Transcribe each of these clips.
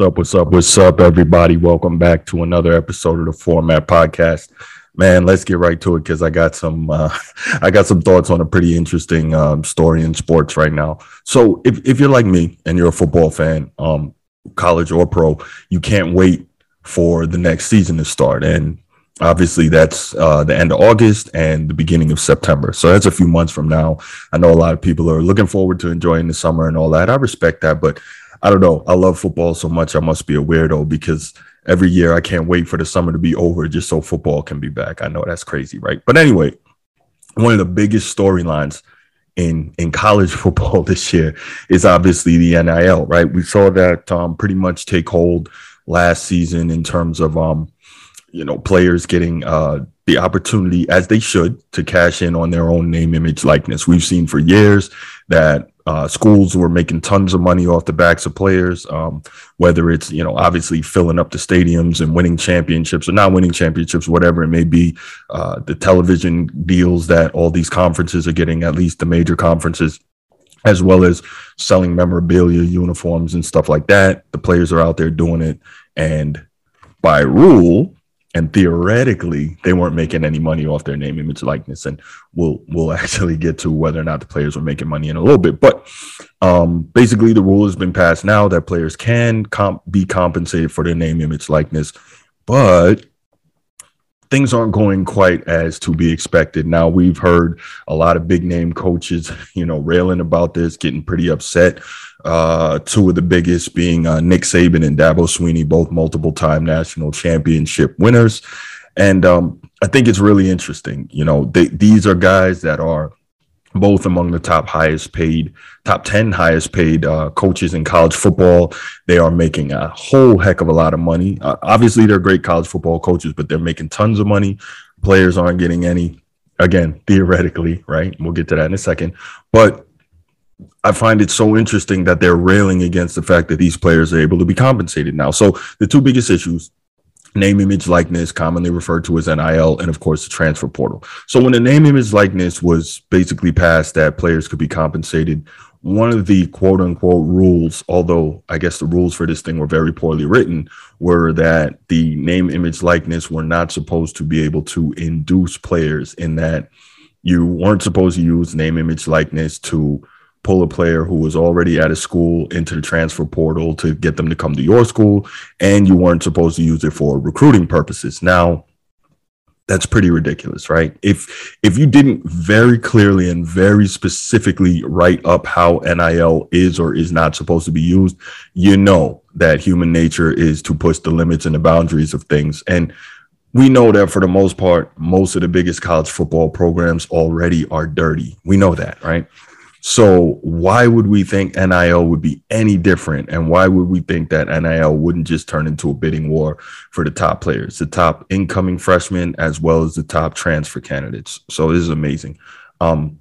What's up? What's up? What's up, everybody? Welcome back to another episode of the Format Podcast. Man, let's get right to it because I got some uh, I got some thoughts on a pretty interesting um, story in sports right now. So, if if you're like me and you're a football fan, um, college or pro, you can't wait for the next season to start, and obviously that's uh, the end of August and the beginning of September. So that's a few months from now. I know a lot of people are looking forward to enjoying the summer and all that. I respect that, but I don't know. I love football so much. I must be a weirdo because every year I can't wait for the summer to be over just so football can be back. I know that's crazy, right? But anyway, one of the biggest storylines in in college football this year is obviously the NIL, right? We saw that um, pretty much take hold last season in terms of um, you know players getting uh, the opportunity as they should to cash in on their own name, image, likeness. We've seen for years that uh, schools were making tons of money off the backs of players, um, whether it's, you know, obviously filling up the stadiums and winning championships or not winning championships, whatever it may be. Uh, the television deals that all these conferences are getting, at least the major conferences, as well as selling memorabilia, uniforms, and stuff like that. The players are out there doing it. And by rule, and theoretically they weren't making any money off their name image likeness and we'll we'll actually get to whether or not the players were making money in a little bit. But um, basically the rule has been passed now that players can comp- be compensated for their name image likeness. But things aren't going quite as to be expected now we've heard a lot of big name coaches you know railing about this getting pretty upset uh, two of the biggest being uh, Nick Saban and Dabo Swinney, both multiple time national championship winners. And um, I think it's really interesting. You know, they, these are guys that are both among the top highest paid, top 10 highest paid uh, coaches in college football. They are making a whole heck of a lot of money. Uh, obviously, they're great college football coaches, but they're making tons of money. Players aren't getting any. Again, theoretically, right? We'll get to that in a second. But I find it so interesting that they're railing against the fact that these players are able to be compensated now. So the two biggest issues name image likeness commonly referred to as nil and of course the transfer portal. So when the name image likeness was basically passed that players could be compensated. One of the quote unquote rules although i guess the rules for this thing were very poorly written were that the name image likeness were not supposed to be able to induce players in that you weren't supposed to use name image likeness to pull a player who was already at a school into the transfer portal to get them to come to your school, and you weren't supposed to use it for recruiting purposes. Now, that's pretty ridiculous, right? If if you didn't very clearly and very specifically write up how NIL is or is not supposed to be used, you know that human nature is to push the limits and the boundaries of things. And we know that for the most part, most of the biggest college football programs already are dirty. We know that, right? So why would we think NIL would be any different? And why would we think that NIL wouldn't just turn into a bidding war for the top players, the top incoming freshmen, as well as the top transfer candidates? So this is amazing. Um,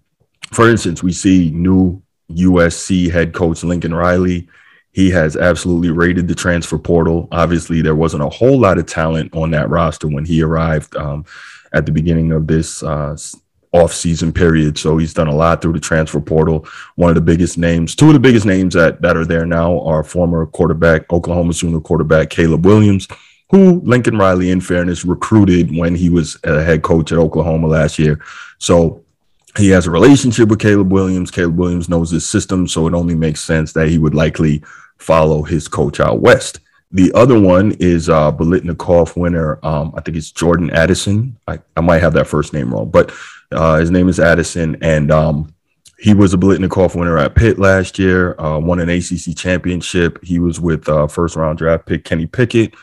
for instance, we see new USC head coach Lincoln Riley. He has absolutely raided the transfer portal. Obviously, there wasn't a whole lot of talent on that roster when he arrived um, at the beginning of this uh, off-season period. So he's done a lot through the transfer portal. One of the biggest names, two of the biggest names that that are there now are former quarterback, Oklahoma Sooner quarterback Caleb Williams, who Lincoln Riley, in fairness, recruited when he was a head coach at Oklahoma last year. So he has a relationship with Caleb Williams. Caleb Williams knows his system, so it only makes sense that he would likely follow his coach out west. The other one is uh Biletnikoff winner. Um, I think it's Jordan Addison. I, I might have that first name wrong, but uh, his name is Addison, and um, he was a Biletnikoff winner at Pitt last year. Uh, won an ACC championship. He was with uh, first round draft pick Kenny Pickett,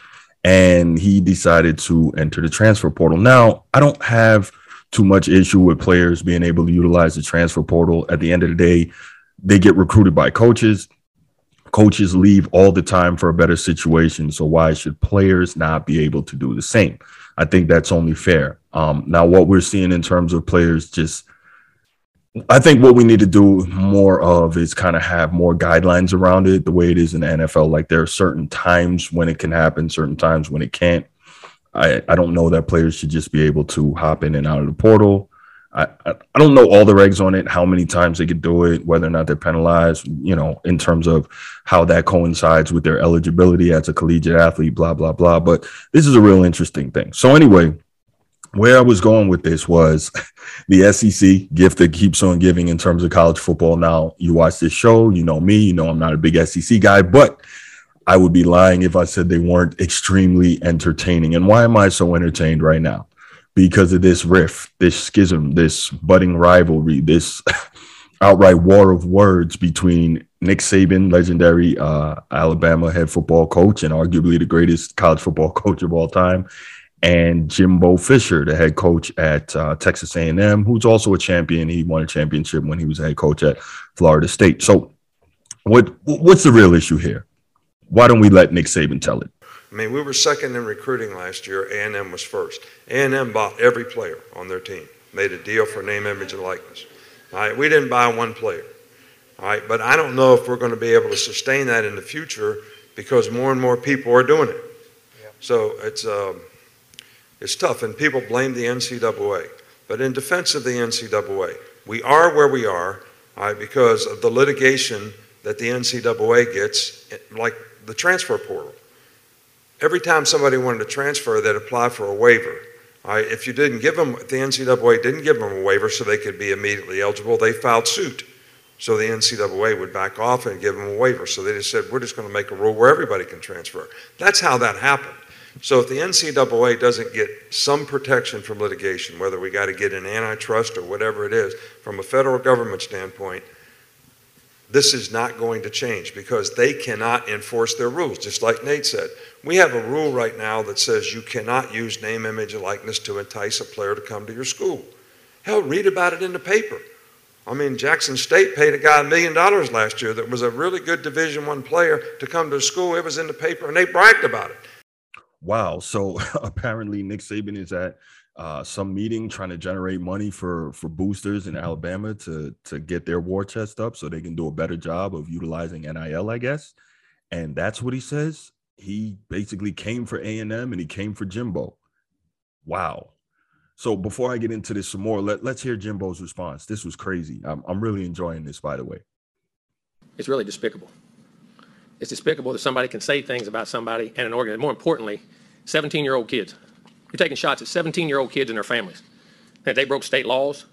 and he decided to enter the transfer portal. Now, I don't have too much issue with players being able to utilize the transfer portal. At the end of the day, they get recruited by coaches. Coaches leave all the time for a better situation. So why should players not be able to do the same? I think that's only fair. Um, now, what we're seeing in terms of players, just I think what we need to do more of is kind of have more guidelines around it, the way it is in the NFL. Like there are certain times when it can happen, certain times when it can't. I, I don't know that players should just be able to hop in and out of the portal. I, I don't know all the regs on it, how many times they could do it, whether or not they're penalized, you know, in terms of how that coincides with their eligibility as a collegiate athlete, blah, blah, blah. But this is a real interesting thing. So, anyway, where I was going with this was the SEC gift that keeps on giving in terms of college football. Now, you watch this show, you know me, you know I'm not a big SEC guy, but I would be lying if I said they weren't extremely entertaining. And why am I so entertained right now? Because of this riff, this schism, this budding rivalry, this outright war of words between Nick Saban, legendary uh, Alabama head football coach and arguably the greatest college football coach of all time, and Jimbo Fisher, the head coach at uh, Texas A&M, who's also a champion. He won a championship when he was head coach at Florida State. So, what what's the real issue here? Why don't we let Nick Saban tell it? I mean, we were second in recruiting last year. A&M was first. A&M bought every player on their team, made a deal for name, image, and likeness. All right, we didn't buy one player. All right, but I don't know if we're going to be able to sustain that in the future because more and more people are doing it. Yeah. So it's um, it's tough, and people blame the NCAA. But in defense of the NCAA, we are where we are right, because of the litigation that the NCAA gets, eh, like the transfer portal. Every time somebody wanted to transfer, they'd apply for a waiver. Right, if you didn't give them, the NCAA didn't give them a waiver so they could be immediately eligible, they filed suit. So the NCAA would back off and give them a waiver. So they just said, we're just going to make a rule where everybody can transfer. That's how that happened. So if the NCAA doesn't get some protection from litigation, whether we got to get an antitrust or whatever it is, from a federal government standpoint, this is not going to change because they cannot enforce their rules, just like Nate said. We have a rule right now that says you cannot use name, image, and likeness to entice a player to come to your school. Hell, read about it in the paper. I mean, Jackson State paid a guy a million dollars last year that was a really good Division One player to come to school. It was in the paper, and they bragged about it. Wow. So apparently, Nick Saban is at uh, some meeting trying to generate money for for boosters in Alabama to to get their war chest up so they can do a better job of utilizing NIL, I guess. And that's what he says. He basically came for A and M and he came for Jimbo. Wow. So before I get into this some more, let, let's hear Jimbo's response. This was crazy. I'm, I'm really enjoying this, by the way. It's really despicable. It's despicable that somebody can say things about somebody and an organ. More importantly, 17 year old kids. You're taking shots at 17 year old kids and their families. That they broke state laws.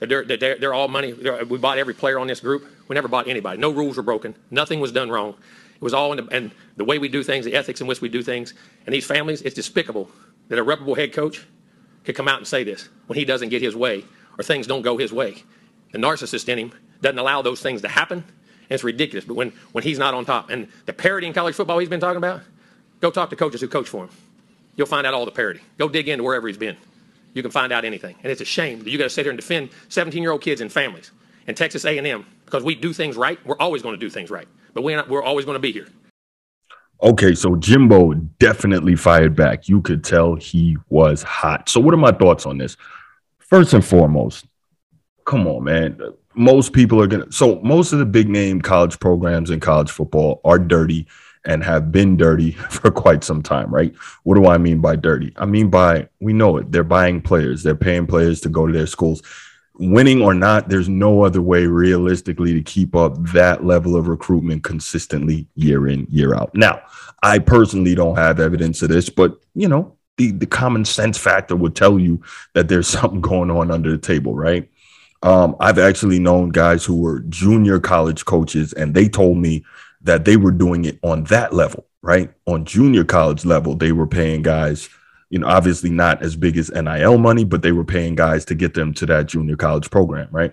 That they're, they're, they're all money. They're, we bought every player on this group. We never bought anybody. No rules were broken. Nothing was done wrong. It was all in the, and the way we do things, the ethics in which we do things. And these families, it's despicable that a reputable head coach could come out and say this when he doesn't get his way or things don't go his way. The narcissist in him doesn't allow those things to happen it's ridiculous. But when, when he's not on top, and the parity in college football he's been talking about, go talk to coaches who coach for him. You'll find out all the parity. Go dig into wherever he's been. You can find out anything. And it's a shame that you got to sit here and defend 17-year-old kids and families in Texas A&M because we do things right. We're always going to do things right, but we're, not, we're always going to be here. Okay, so Jimbo definitely fired back. You could tell he was hot. So, what are my thoughts on this? First and foremost, come on, man most people are gonna so most of the big name college programs in college football are dirty and have been dirty for quite some time, right? What do I mean by dirty? I mean by we know it. They're buying players, they're paying players to go to their schools. Winning or not, there's no other way realistically to keep up that level of recruitment consistently year in, year out. Now, I personally don't have evidence of this, but you know, the, the common sense factor would tell you that there's something going on under the table, right? Um, I've actually known guys who were junior college coaches, and they told me that they were doing it on that level, right? On junior college level, they were paying guys, you know, obviously not as big as NIL money, but they were paying guys to get them to that junior college program, right?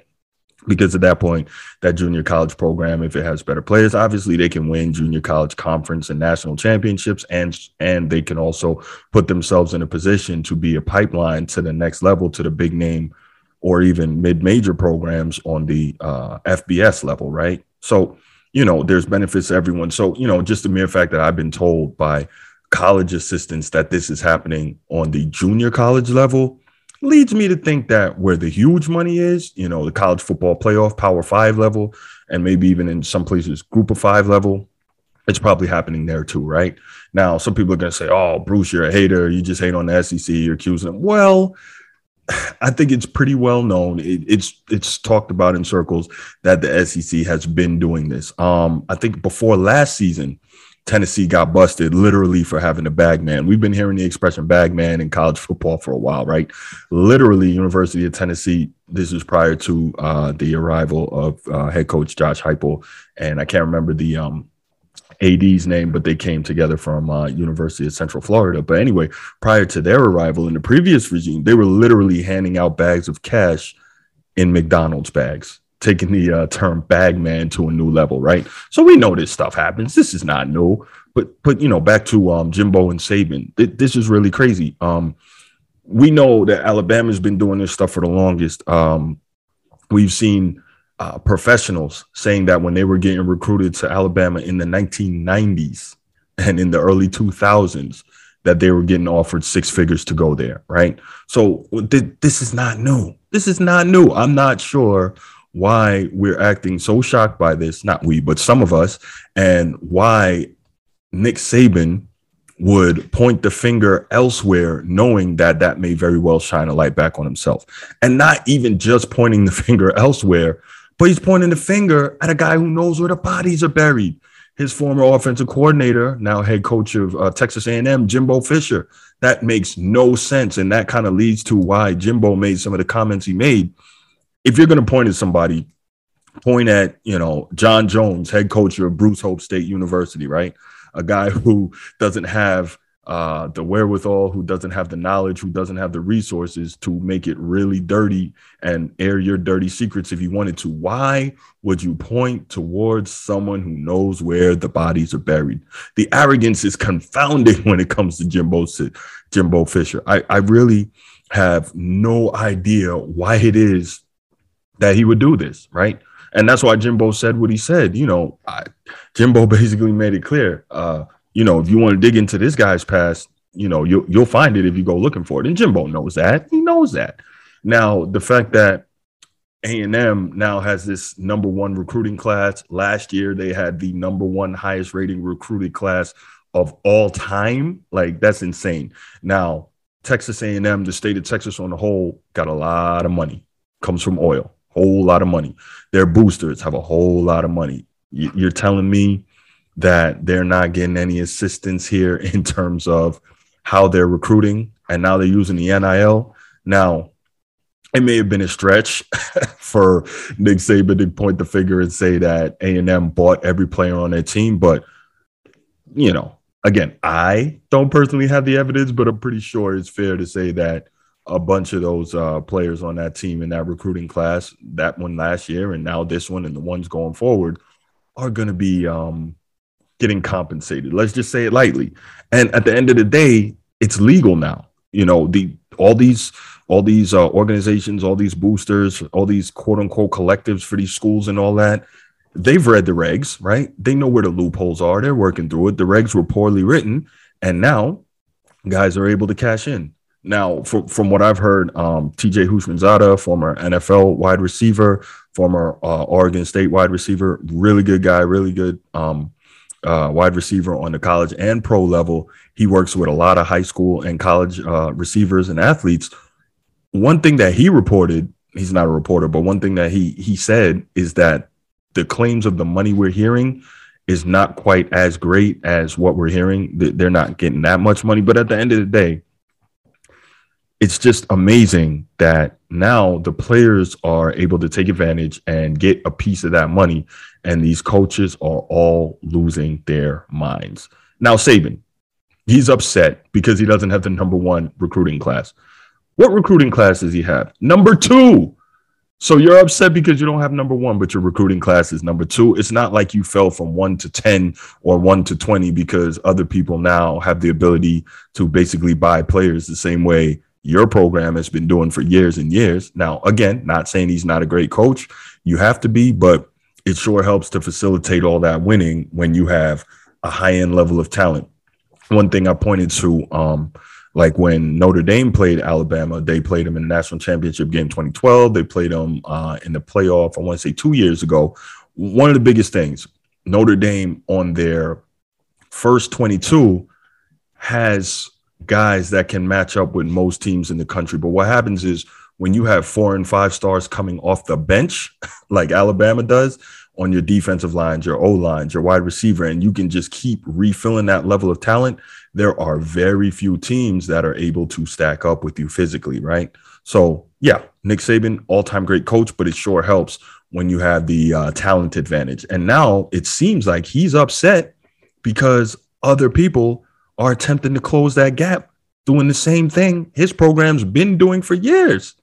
Because at that point, that junior college program, if it has better players, obviously they can win junior college conference and national championships, and and they can also put themselves in a position to be a pipeline to the next level, to the big name or even mid-major programs on the uh, FBS level, right? So, you know, there's benefits to everyone. So, you know, just the mere fact that I've been told by college assistants that this is happening on the junior college level leads me to think that where the huge money is, you know, the college football playoff power five level, and maybe even in some places group of five level, it's probably happening there too, right? Now, some people are going to say, oh, Bruce, you're a hater. You just hate on the SEC. You're accusing them. Well, I think it's pretty well known. It, it's it's talked about in circles that the SEC has been doing this. Um, I think before last season, Tennessee got busted literally for having a bag man. We've been hearing the expression bag man in college football for a while, right? Literally, University of Tennessee. This was prior to uh, the arrival of uh, head coach Josh Heupel, and I can't remember the um, AD's name, but they came together from uh, University of Central Florida. But anyway, prior to their arrival in the previous regime, they were literally handing out bags of cash in McDonald's bags, taking the uh, term "bag man" to a new level, right? So we know this stuff happens. This is not new. But but you know, back to um, Jimbo and Saban, th- this is really crazy. Um, we know that Alabama's been doing this stuff for the longest. Um, we've seen uh, professionals saying that when they were getting recruited to Alabama in the 1990s and in the early 2000s, that they were getting offered six figures to go there, right? So th- this is not new. This is not new. I'm not sure why we're acting so shocked by this, not we, but some of us, and why Nick Saban would point the finger elsewhere, knowing that that may very well shine a light back on himself. And not even just pointing the finger elsewhere, but he's pointing the finger at a guy who knows where the bodies are buried. His former offensive coordinator, now head coach of uh, Texas A&M, Jimbo Fisher. That makes no sense, and that kind of leads to why Jimbo made some of the comments he made. If you're going to point at somebody, point at you know John Jones, head coach of Bruce Hope State University, right? A guy who doesn't have uh, the wherewithal, who doesn't have the knowledge, who doesn't have the resources to make it really dirty and air your dirty secrets if you wanted to. Why would you point towards someone who knows where the bodies are buried? The arrogance is confounding when it comes to Jimbo, Jimbo Fisher. I, I really have no idea why it is that he would do this, right? And that's why Jimbo said what he said. You know, I, Jimbo basically made it clear. Uh, you know, if you want to dig into this guy's past, you know, you'll you'll find it if you go looking for it. And Jimbo knows that. He knows that. Now, the fact that A&M now has this number one recruiting class. Last year, they had the number one highest rating recruited class of all time. Like that's insane. Now, Texas A&M, the state of Texas on the whole, got a lot of money. Comes from oil, whole lot of money. Their boosters have a whole lot of money. You're telling me that they're not getting any assistance here in terms of how they're recruiting and now they're using the NIL. Now, it may have been a stretch for Nick Saban to point the finger and say that A&M bought every player on their team, but you know, again, I don't personally have the evidence, but I'm pretty sure it's fair to say that a bunch of those uh, players on that team in that recruiting class, that one last year, and now this one, and the ones going forward, are going to be um, getting compensated. Let's just say it lightly. And at the end of the day, it's legal now. You know, the all these all these uh, organizations, all these boosters, all these quote unquote collectives for these schools and all that. They've read the regs, right? They know where the loopholes are. They're working through it. The regs were poorly written, and now guys are able to cash in. Now, from, from what I've heard, um, TJ Houshmandzadeh, former NFL wide receiver, former uh, Oregon State wide receiver, really good guy, really good um, uh, wide receiver on the college and pro level. He works with a lot of high school and college uh, receivers and athletes. One thing that he reported, he's not a reporter, but one thing that he he said is that the claims of the money we're hearing is not quite as great as what we're hearing. They're not getting that much money, but at the end of the day, it's just amazing that now the players are able to take advantage and get a piece of that money and these coaches are all losing their minds. Now, Saban, he's upset because he doesn't have the number one recruiting class. What recruiting class does he have? Number two. So you're upset because you don't have number one, but your recruiting class is number two. It's not like you fell from one to 10 or one to 20 because other people now have the ability to basically buy players the same way your program has been doing for years and years. Now, again, not saying he's not a great coach. You have to be, but it sure helps to facilitate all that winning when you have a high end level of talent. One thing I pointed to, um, like when Notre Dame played Alabama, they played them in the national championship game 2012. They played them uh, in the playoff, I want to say two years ago. One of the biggest things, Notre Dame on their first 22 has guys that can match up with most teams in the country. But what happens is when you have four and five stars coming off the bench, like Alabama does, on your defensive lines, your O lines, your wide receiver, and you can just keep refilling that level of talent, there are very few teams that are able to stack up with you physically, right? So, yeah, Nick Saban, all time great coach, but it sure helps when you have the uh, talent advantage. And now it seems like he's upset because other people are attempting to close that gap, doing the same thing his program's been doing for years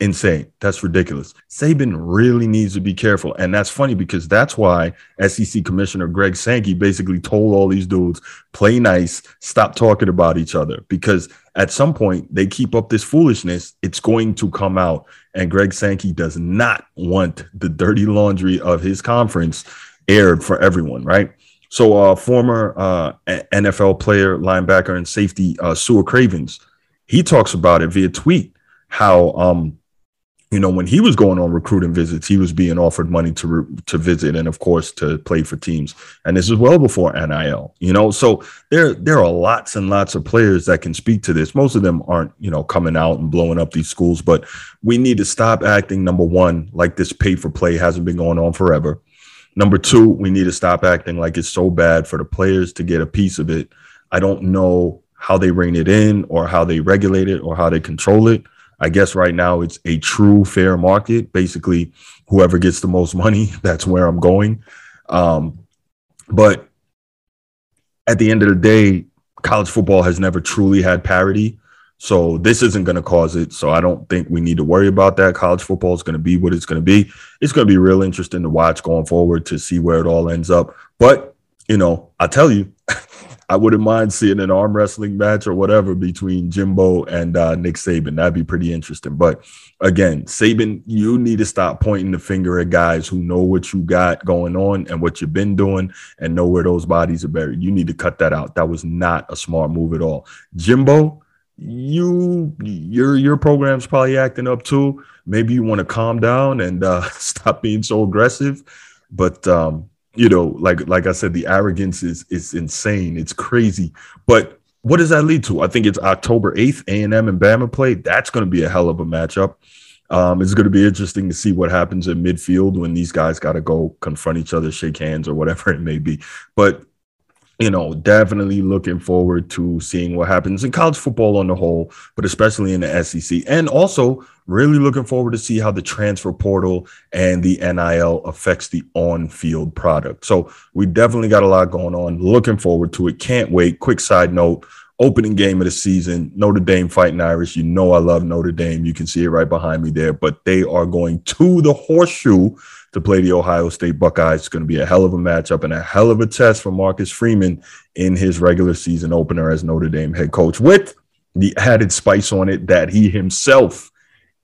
insane. That's ridiculous. Saban really needs to be careful. And that's funny because that's why SEC Commissioner Greg Sankey basically told all these dudes, play nice, stop talking about each other. Because at some point they keep up this foolishness, it's going to come out. And Greg Sankey does not want the dirty laundry of his conference aired for everyone, right? So, uh, former uh, NFL player, linebacker, and safety uh, Cravens, he talks about it via tweet how um, you know, when he was going on recruiting visits, he was being offered money to re- to visit and, of course, to play for teams. And this is well before NIL. You know, so there there are lots and lots of players that can speak to this. Most of them aren't, you know, coming out and blowing up these schools, but we need to stop acting. Number one, like this pay for play hasn't been going on forever. Number two, we need to stop acting like it's so bad for the players to get a piece of it. I don't know how they rein it in or how they regulate it or how they control it I guess right now it's a true fair market. Basically, whoever gets the most money, that's where I'm going. Um, but at the end of the day, college football has never truly had parity. So this isn't going to cause it. So I don't think we need to worry about that. College football is going to be what it's going to be. It's going to be real interesting to watch going forward to see where it all ends up. But, you know, I tell you, I wouldn't mind seeing an arm wrestling match or whatever between Jimbo and uh, Nick Saban. That'd be pretty interesting. But again, Saban, you need to stop pointing the finger at guys who know what you got going on and what you've been doing and know where those bodies are buried. You need to cut that out. That was not a smart move at all. Jimbo, you your your program's probably acting up too. Maybe you want to calm down and uh, stop being so aggressive. But um, you know, like like I said, the arrogance is is insane. It's crazy. But what does that lead to? I think it's October 8th, A&M and Bama play. That's going to be a hell of a matchup. Um, it's going to be interesting to see what happens in midfield when these guys got to go confront each other, shake hands, or whatever it may be. But you know, definitely looking forward to seeing what happens in college football on the whole, but especially in the SEC. And also really looking forward to see how the transfer portal and the NIL affects the on-field product. So we definitely got a lot going on. Looking forward to it. Can't wait. Quick side note, opening game of the season, Notre Dame fighting Irish. You know I love Notre Dame. You can see it right behind me there, but they are going to the horseshoe to play the Ohio State Buckeyes. It's going to be a hell of a matchup and a hell of a test for Marcus Freeman in his regular season opener as Notre Dame head coach, with the added spice on it that he himself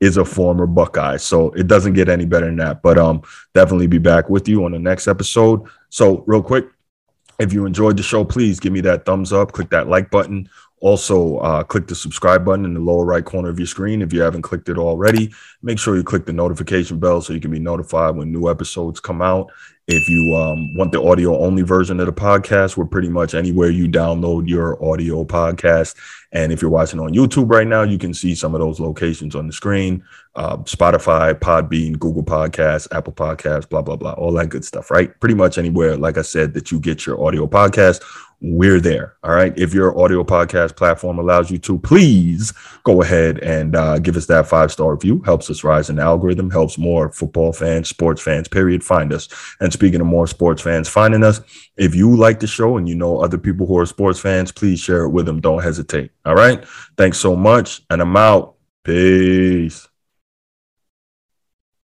is a former Buckeye. So it doesn't get any better than that. But um, definitely be back with you on the next episode. So real quick, if you enjoyed the show, please give me that thumbs up, click that like button also, uh, click the subscribe button in the lower right corner of your screen if you haven't clicked it already. Make sure you click the notification bell so you can be notified when new episodes come out. If you um, want the audio only version of the podcast, we're pretty much anywhere you download your audio podcast. And if you're watching on YouTube right now, you can see some of those locations on the screen uh, Spotify, Podbean, Google Podcasts, Apple Podcasts, blah, blah, blah, all that good stuff, right? Pretty much anywhere, like I said, that you get your audio podcast we're there. All right. If your audio podcast platform allows you to, please go ahead and uh, give us that five star review. Helps us rise in the algorithm, helps more football fans, sports fans, period, find us. And speaking of more sports fans finding us, if you like the show and you know other people who are sports fans, please share it with them. Don't hesitate. All right. Thanks so much. And I'm out. Peace.